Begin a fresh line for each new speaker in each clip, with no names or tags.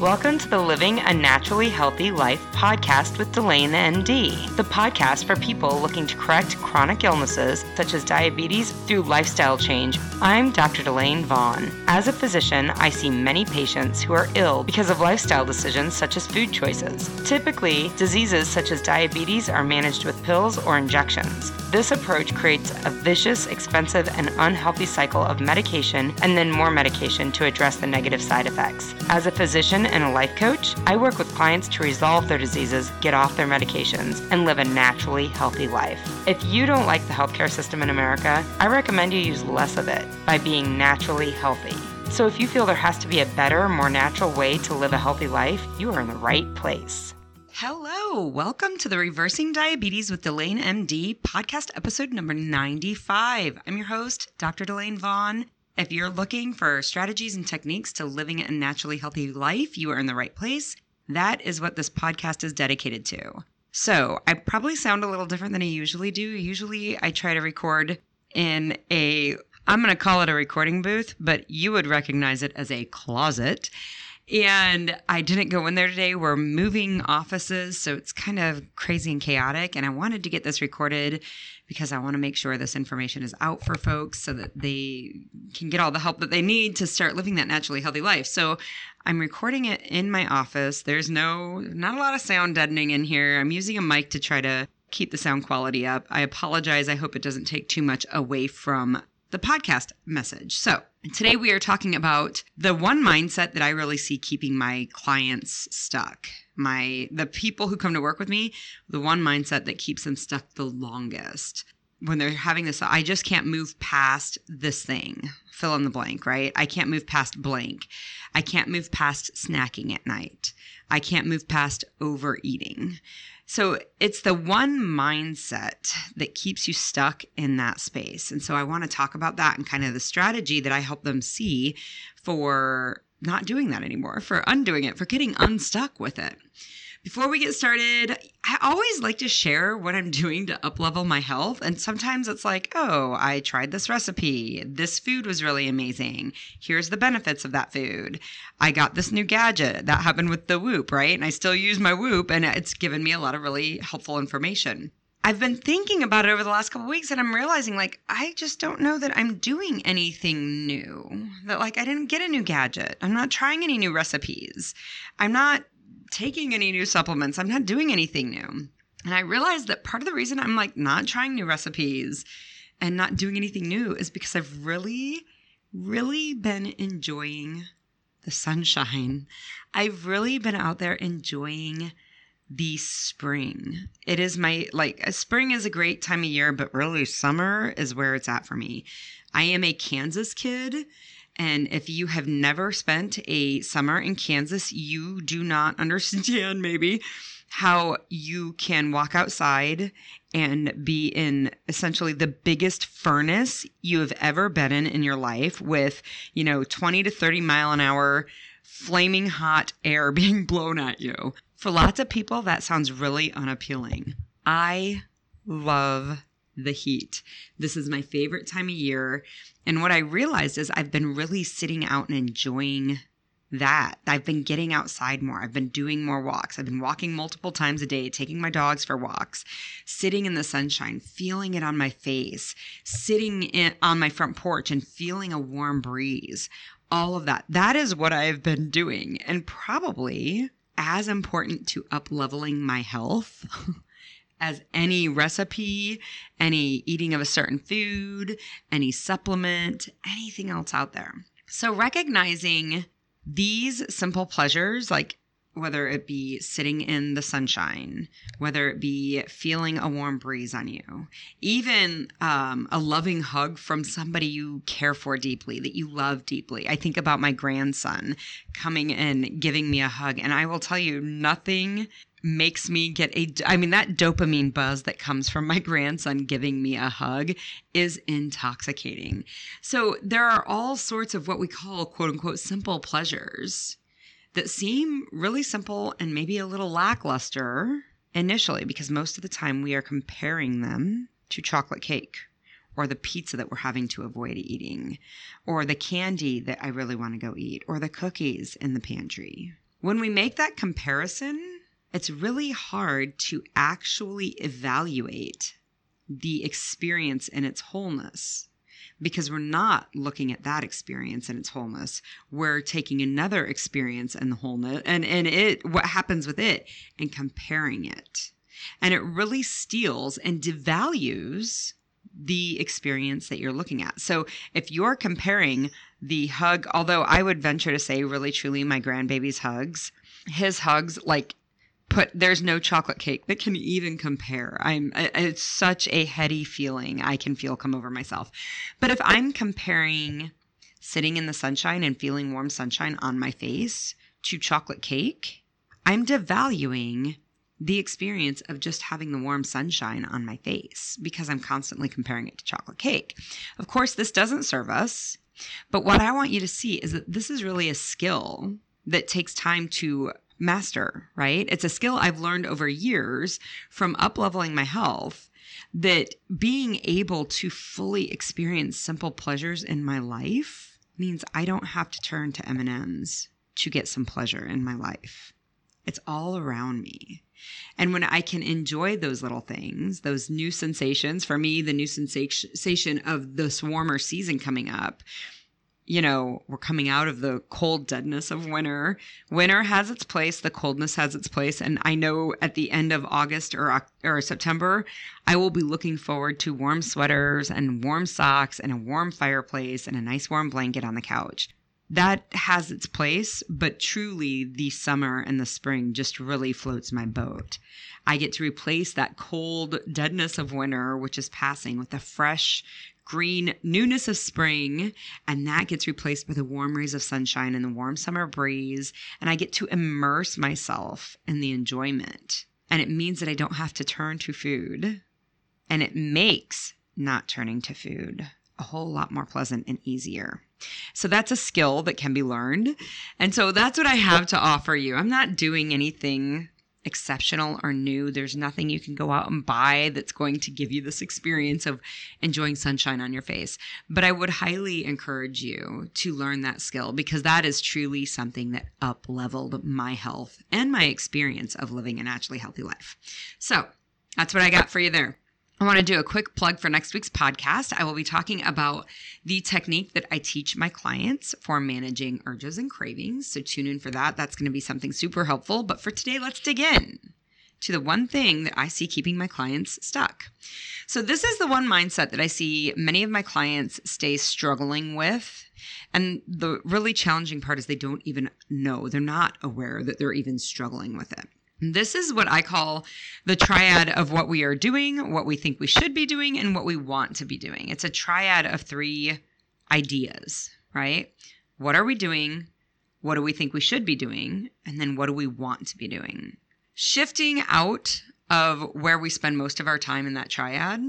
Welcome to the Living a Naturally Healthy Life podcast with Delane MD, the podcast for people looking to correct chronic illnesses such as diabetes through lifestyle change. I'm Dr. Delane Vaughn. As a physician, I see many patients who are ill because of lifestyle decisions such as food choices. Typically, diseases such as diabetes are managed with pills or injections. This approach creates a vicious, expensive, and unhealthy cycle of medication and then more medication to address the negative side effects. As a physician and a life coach, I work with clients to resolve their diseases, get off their medications, and live a naturally healthy life. If you don't like the healthcare system in America, I recommend you use less of it by being naturally healthy. So if you feel there has to be a better, more natural way to live a healthy life, you are in the right place. Hello, welcome to the Reversing Diabetes with Delane MD podcast episode number 95. I'm your host, Dr. Delane Vaughn. If you're looking for strategies and techniques to living a naturally healthy life, you are in the right place. That is what this podcast is dedicated to. So, I probably sound a little different than I usually do. Usually, I try to record in a, I'm going to call it a recording booth, but you would recognize it as a closet. And I didn't go in there today. We're moving offices, so it's kind of crazy and chaotic. And I wanted to get this recorded because I want to make sure this information is out for folks so that they can get all the help that they need to start living that naturally healthy life. So I'm recording it in my office. There's no, not a lot of sound deadening in here. I'm using a mic to try to keep the sound quality up. I apologize. I hope it doesn't take too much away from the podcast message. So, today we are talking about the one mindset that I really see keeping my clients stuck. My the people who come to work with me, the one mindset that keeps them stuck the longest. When they're having this, I just can't move past this thing. Fill in the blank, right? I can't move past blank. I can't move past snacking at night. I can't move past overeating. So it's the one mindset that keeps you stuck in that space. And so I want to talk about that and kind of the strategy that I help them see for not doing that anymore, for undoing it, for getting unstuck with it. Before we get started, I always like to share what I'm doing to uplevel my health. And sometimes it's like, oh, I tried this recipe. This food was really amazing. Here's the benefits of that food. I got this new gadget. That happened with the Whoop, right? And I still use my Whoop, and it's given me a lot of really helpful information. I've been thinking about it over the last couple weeks and I'm realizing like I just don't know that I'm doing anything new. That like I didn't get a new gadget. I'm not trying any new recipes. I'm not taking any new supplements. I'm not doing anything new. And I realized that part of the reason I'm like not trying new recipes and not doing anything new is because I've really, really been enjoying the sunshine. I've really been out there enjoying the spring. It is my like spring is a great time of year, but really summer is where it's at for me. I am a Kansas kid and if you have never spent a summer in Kansas, you do not understand maybe how you can walk outside and be in essentially the biggest furnace you have ever been in in your life with, you know, 20 to 30 mile an hour flaming hot air being blown at you. For lots of people, that sounds really unappealing. I love the heat. This is my favorite time of year. And what I realized is I've been really sitting out and enjoying that. I've been getting outside more. I've been doing more walks. I've been walking multiple times a day, taking my dogs for walks, sitting in the sunshine, feeling it on my face, sitting in, on my front porch and feeling a warm breeze. All of that. That is what I've been doing. And probably as important to up leveling my health as any recipe, any eating of a certain food, any supplement, anything else out there. So recognizing these simple pleasures, like whether it be sitting in the sunshine, whether it be feeling a warm breeze on you, even um, a loving hug from somebody you care for deeply, that you love deeply. I think about my grandson coming and giving me a hug, and I will tell you, nothing makes me get a I mean that dopamine buzz that comes from my grandson giving me a hug is intoxicating. So there are all sorts of what we call quote unquote simple pleasures that seem really simple and maybe a little lackluster initially because most of the time we are comparing them to chocolate cake or the pizza that we're having to avoid eating or the candy that I really want to go eat or the cookies in the pantry when we make that comparison, it's really hard to actually evaluate the experience in its wholeness because we're not looking at that experience in its wholeness. We're taking another experience in the wholeness and, and it what happens with it and comparing it. And it really steals and devalues the experience that you're looking at. So if you're comparing the hug, although I would venture to say, really truly, my grandbaby's hugs, his hugs, like put there's no chocolate cake that can even compare i'm it's such a heady feeling i can feel come over myself but if i'm comparing sitting in the sunshine and feeling warm sunshine on my face to chocolate cake i'm devaluing the experience of just having the warm sunshine on my face because I'm constantly comparing it to chocolate cake. Of course, this doesn't serve us, but what I want you to see is that this is really a skill that takes time to master, right? It's a skill I've learned over years from up leveling my health that being able to fully experience simple pleasures in my life means I don't have to turn to M&Ms to get some pleasure in my life. It's all around me. And when I can enjoy those little things, those new sensations, for me, the new sensation of this warmer season coming up, you know, we're coming out of the cold deadness of winter. Winter has its place, the coldness has its place. And I know at the end of August or, or September, I will be looking forward to warm sweaters and warm socks and a warm fireplace and a nice warm blanket on the couch that has its place, but truly the summer and the spring just really floats my boat. I get to replace that cold deadness of winter, which is passing, with a fresh green newness of spring. And that gets replaced by the warm rays of sunshine and the warm summer breeze. And I get to immerse myself in the enjoyment. And it means that I don't have to turn to food. And it makes not turning to food a whole lot more pleasant and easier. So that's a skill that can be learned. And so that's what I have to offer you. I'm not doing anything exceptional or new. There's nothing you can go out and buy that's going to give you this experience of enjoying sunshine on your face. But I would highly encourage you to learn that skill because that is truly something that up leveled my health and my experience of living a naturally healthy life. So that's what I got for you there. I want to do a quick plug for next week's podcast. I will be talking about the technique that I teach my clients for managing urges and cravings. So tune in for that. That's going to be something super helpful. But for today, let's dig in to the one thing that I see keeping my clients stuck. So, this is the one mindset that I see many of my clients stay struggling with. And the really challenging part is they don't even know, they're not aware that they're even struggling with it. This is what I call the triad of what we are doing, what we think we should be doing, and what we want to be doing. It's a triad of three ideas, right? What are we doing? What do we think we should be doing? And then what do we want to be doing? Shifting out of where we spend most of our time in that triad,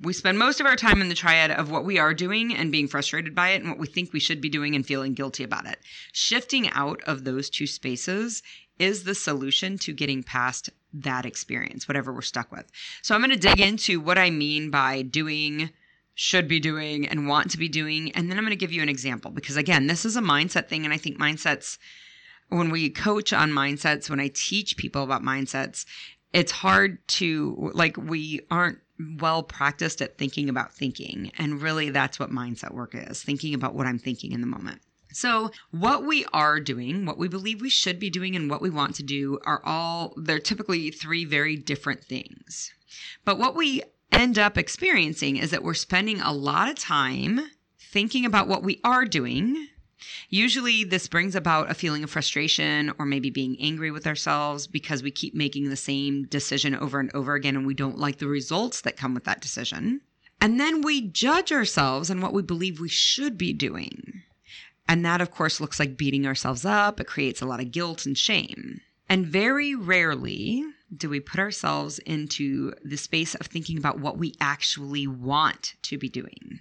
we spend most of our time in the triad of what we are doing and being frustrated by it and what we think we should be doing and feeling guilty about it. Shifting out of those two spaces is the solution to getting past that experience, whatever we're stuck with. So I'm going to dig into what I mean by doing, should be doing, and want to be doing. And then I'm going to give you an example because, again, this is a mindset thing. And I think mindsets, when we coach on mindsets, when I teach people about mindsets, it's hard to, like, we aren't well practiced at thinking about thinking. And really, that's what mindset work is thinking about what I'm thinking in the moment. So, what we are doing, what we believe we should be doing, and what we want to do are all, they're typically three very different things. But what we end up experiencing is that we're spending a lot of time thinking about what we are doing. Usually, this brings about a feeling of frustration or maybe being angry with ourselves because we keep making the same decision over and over again and we don't like the results that come with that decision. And then we judge ourselves on what we believe we should be doing. And that, of course, looks like beating ourselves up. It creates a lot of guilt and shame. And very rarely do we put ourselves into the space of thinking about what we actually want to be doing.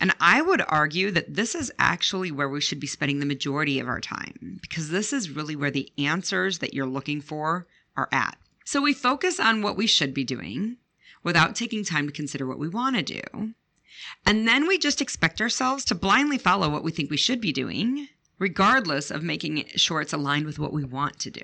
And I would argue that this is actually where we should be spending the majority of our time because this is really where the answers that you're looking for are at. So we focus on what we should be doing without taking time to consider what we want to do. And then we just expect ourselves to blindly follow what we think we should be doing regardless of making sure it's aligned with what we want to do.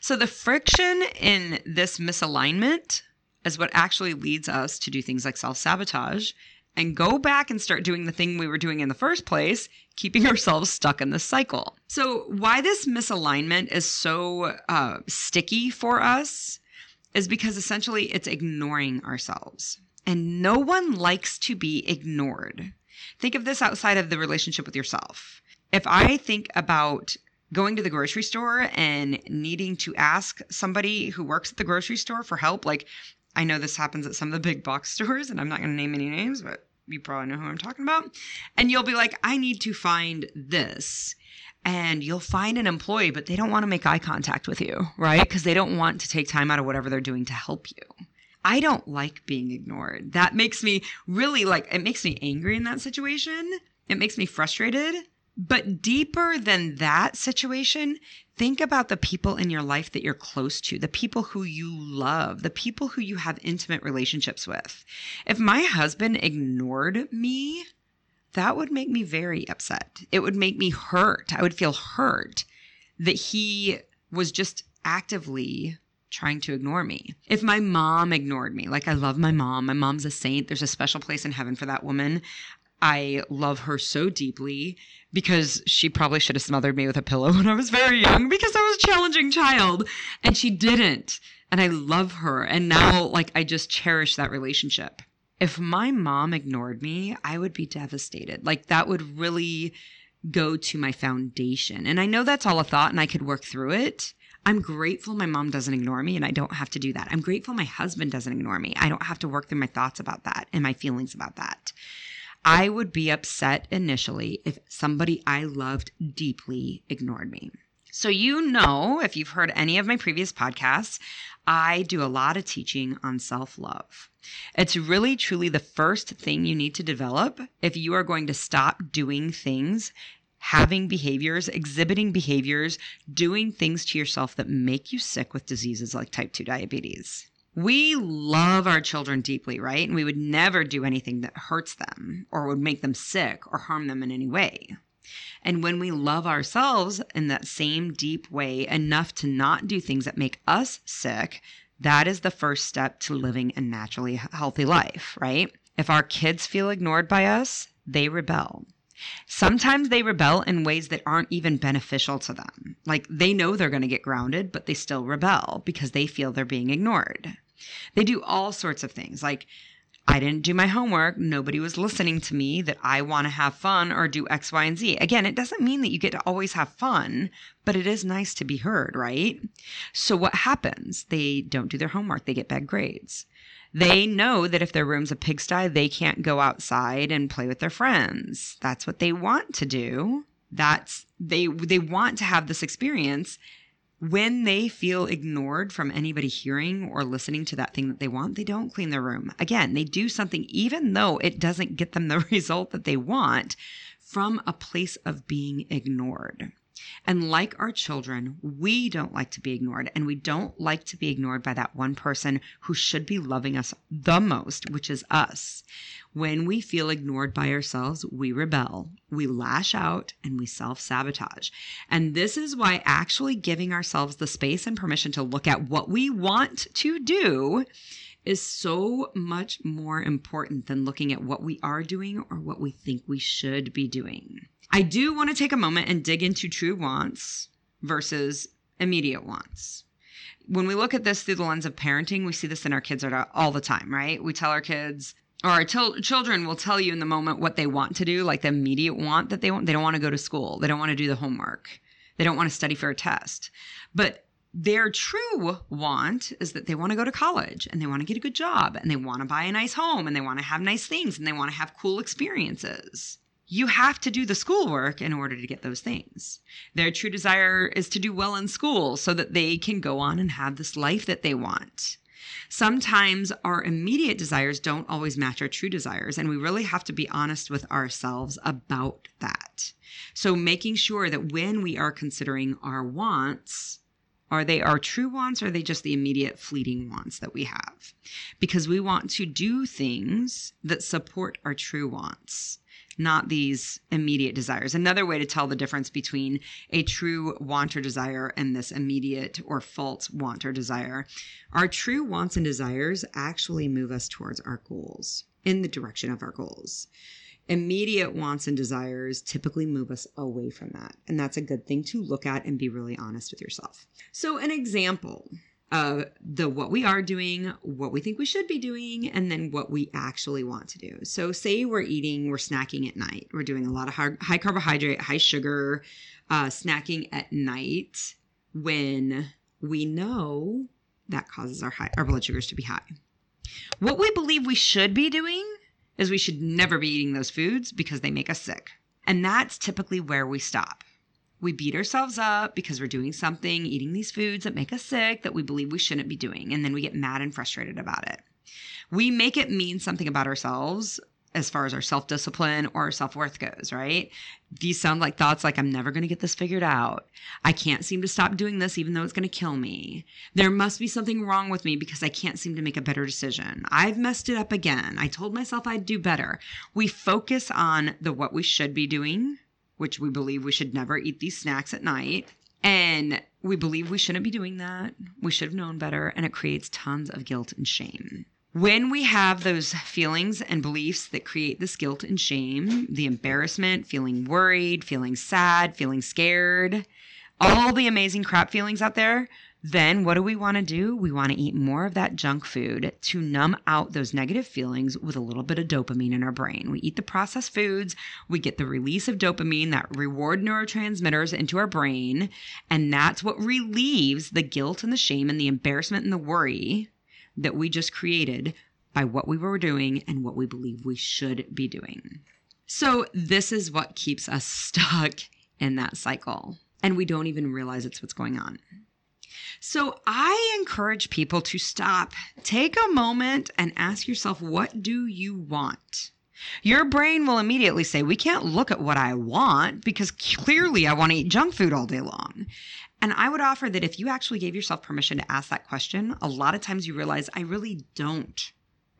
So the friction in this misalignment is what actually leads us to do things like self sabotage and go back and start doing the thing we were doing in the first place, keeping ourselves stuck in this cycle. So, why this misalignment is so uh, sticky for us is because essentially it's ignoring ourselves. And no one likes to be ignored. Think of this outside of the relationship with yourself. If I think about going to the grocery store and needing to ask somebody who works at the grocery store for help, like I know this happens at some of the big box stores, and I'm not going to name any names, but you probably know who I'm talking about. And you'll be like, I need to find this. And you'll find an employee, but they don't want to make eye contact with you, right? Because they don't want to take time out of whatever they're doing to help you. I don't like being ignored. That makes me really like, it makes me angry in that situation. It makes me frustrated. But deeper than that situation, think about the people in your life that you're close to, the people who you love, the people who you have intimate relationships with. If my husband ignored me, that would make me very upset. It would make me hurt. I would feel hurt that he was just actively trying to ignore me. If my mom ignored me, like I love my mom, my mom's a saint, there's a special place in heaven for that woman. I love her so deeply because she probably should have smothered me with a pillow when I was very young because I was a challenging child and she didn't. And I love her. And now, like, I just cherish that relationship. If my mom ignored me, I would be devastated. Like, that would really go to my foundation. And I know that's all a thought and I could work through it. I'm grateful my mom doesn't ignore me and I don't have to do that. I'm grateful my husband doesn't ignore me. I don't have to work through my thoughts about that and my feelings about that. I would be upset initially if somebody I loved deeply ignored me. So, you know, if you've heard any of my previous podcasts, I do a lot of teaching on self love. It's really, truly the first thing you need to develop if you are going to stop doing things, having behaviors, exhibiting behaviors, doing things to yourself that make you sick with diseases like type 2 diabetes. We love our children deeply, right? And we would never do anything that hurts them or would make them sick or harm them in any way. And when we love ourselves in that same deep way enough to not do things that make us sick, that is the first step to living a naturally healthy life, right? If our kids feel ignored by us, they rebel. Sometimes they rebel in ways that aren't even beneficial to them. Like they know they're going to get grounded, but they still rebel because they feel they're being ignored. They do all sorts of things like, I didn't do my homework. Nobody was listening to me that I want to have fun or do X, Y, and Z. Again, it doesn't mean that you get to always have fun, but it is nice to be heard, right? So what happens? They don't do their homework. They get bad grades. They know that if their room's a pigsty, they can't go outside and play with their friends. That's what they want to do. That's they they want to have this experience when they feel ignored from anybody hearing or listening to that thing that they want, they don't clean their room. Again, they do something even though it doesn't get them the result that they want from a place of being ignored. And like our children, we don't like to be ignored. And we don't like to be ignored by that one person who should be loving us the most, which is us. When we feel ignored by ourselves, we rebel, we lash out, and we self sabotage. And this is why actually giving ourselves the space and permission to look at what we want to do is so much more important than looking at what we are doing or what we think we should be doing. I do want to take a moment and dig into true wants versus immediate wants. When we look at this through the lens of parenting, we see this in our kids all the time, right? We tell our kids, or our t- children will tell you in the moment what they want to do, like the immediate want that they want. They don't want to go to school. They don't want to do the homework. They don't want to study for a test. But their true want is that they want to go to college and they want to get a good job and they want to buy a nice home and they want to have nice things and they want to have cool experiences you have to do the schoolwork in order to get those things. Their true desire is to do well in school so that they can go on and have this life that they want. Sometimes our immediate desires don't always match our true desires, and we really have to be honest with ourselves about that. So, making sure that when we are considering our wants, are they our true wants or are they just the immediate fleeting wants that we have? Because we want to do things that support our true wants not these immediate desires. Another way to tell the difference between a true want or desire and this immediate or false want or desire. Our true wants and desires actually move us towards our goals, in the direction of our goals. Immediate wants and desires typically move us away from that. And that's a good thing to look at and be really honest with yourself. So, an example of the what we are doing, what we think we should be doing, and then what we actually want to do. So, say we're eating, we're snacking at night, we're doing a lot of high, carbohydrate, high sugar uh, snacking at night when we know that causes our high, our blood sugars to be high. What we believe we should be doing is we should never be eating those foods because they make us sick. And that's typically where we stop. We beat ourselves up because we're doing something, eating these foods that make us sick that we believe we shouldn't be doing. And then we get mad and frustrated about it. We make it mean something about ourselves as far as our self discipline or our self worth goes, right? These sound like thoughts like, I'm never going to get this figured out. I can't seem to stop doing this, even though it's going to kill me. There must be something wrong with me because I can't seem to make a better decision. I've messed it up again. I told myself I'd do better. We focus on the what we should be doing, which we believe we should never eat these snacks at night. And we believe we shouldn't be doing that. We should have known better. And it creates tons of guilt and shame. When we have those feelings and beliefs that create this guilt and shame, the embarrassment, feeling worried, feeling sad, feeling scared, all the amazing crap feelings out there, then what do we want to do? We want to eat more of that junk food to numb out those negative feelings with a little bit of dopamine in our brain. We eat the processed foods, we get the release of dopamine, that reward neurotransmitters into our brain, and that's what relieves the guilt and the shame and the embarrassment and the worry that we just created by what we were doing and what we believe we should be doing. So, this is what keeps us stuck in that cycle, and we don't even realize it's what's going on. So, I encourage people to stop, take a moment, and ask yourself, what do you want? Your brain will immediately say, We can't look at what I want because clearly I want to eat junk food all day long. And I would offer that if you actually gave yourself permission to ask that question, a lot of times you realize I really don't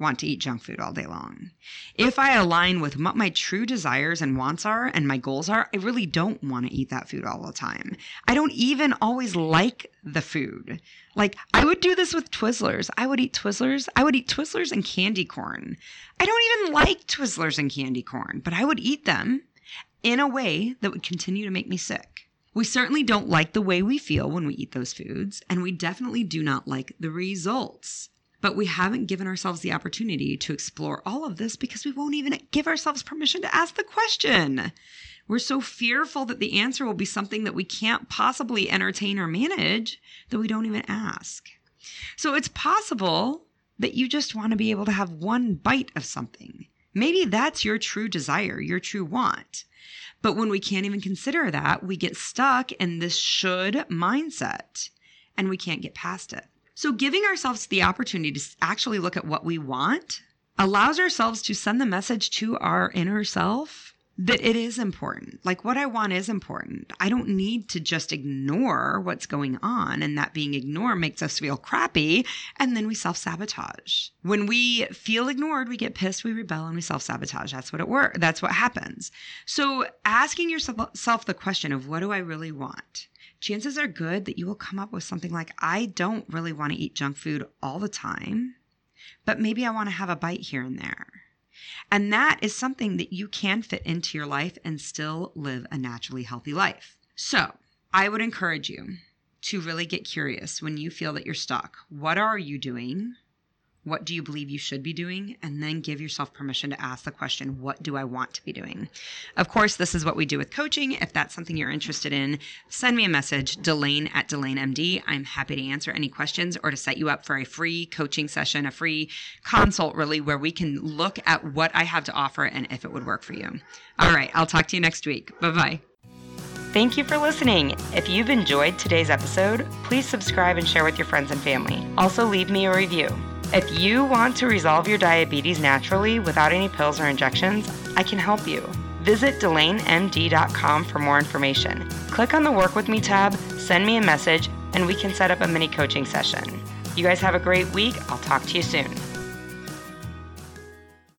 want to eat junk food all day long. If I align with what my true desires and wants are and my goals are, I really don't want to eat that food all the time. I don't even always like the food. Like I would do this with Twizzlers. I would eat Twizzlers. I would eat Twizzlers and candy corn. I don't even like Twizzlers and candy corn, but I would eat them in a way that would continue to make me sick. We certainly don't like the way we feel when we eat those foods, and we definitely do not like the results. But we haven't given ourselves the opportunity to explore all of this because we won't even give ourselves permission to ask the question. We're so fearful that the answer will be something that we can't possibly entertain or manage that we don't even ask. So it's possible that you just want to be able to have one bite of something. Maybe that's your true desire, your true want. But when we can't even consider that, we get stuck in this should mindset and we can't get past it. So, giving ourselves the opportunity to actually look at what we want allows ourselves to send the message to our inner self that it is important. Like what I want is important. I don't need to just ignore what's going on. And that being ignored makes us feel crappy. And then we self sabotage. When we feel ignored, we get pissed, we rebel, and we self sabotage. That's what it works. That's what happens. So asking yourself the question of what do I really want? Chances are good that you will come up with something like, I don't really want to eat junk food all the time, but maybe I want to have a bite here and there. And that is something that you can fit into your life and still live a naturally healthy life. So I would encourage you to really get curious when you feel that you're stuck. What are you doing? What do you believe you should be doing? And then give yourself permission to ask the question, what do I want to be doing? Of course, this is what we do with coaching. If that's something you're interested in, send me a message, Delane at Delane MD. I'm happy to answer any questions or to set you up for a free coaching session, a free consult, really, where we can look at what I have to offer and if it would work for you. All right, I'll talk to you next week. Bye bye.
Thank you for listening. If you've enjoyed today's episode, please subscribe and share with your friends and family. Also, leave me a review. If you want to resolve your diabetes naturally without any pills or injections, I can help you. Visit DelaneMD.com for more information. Click on the Work With Me tab, send me a message, and we can set up a mini coaching session. You guys have a great week. I'll talk to you soon.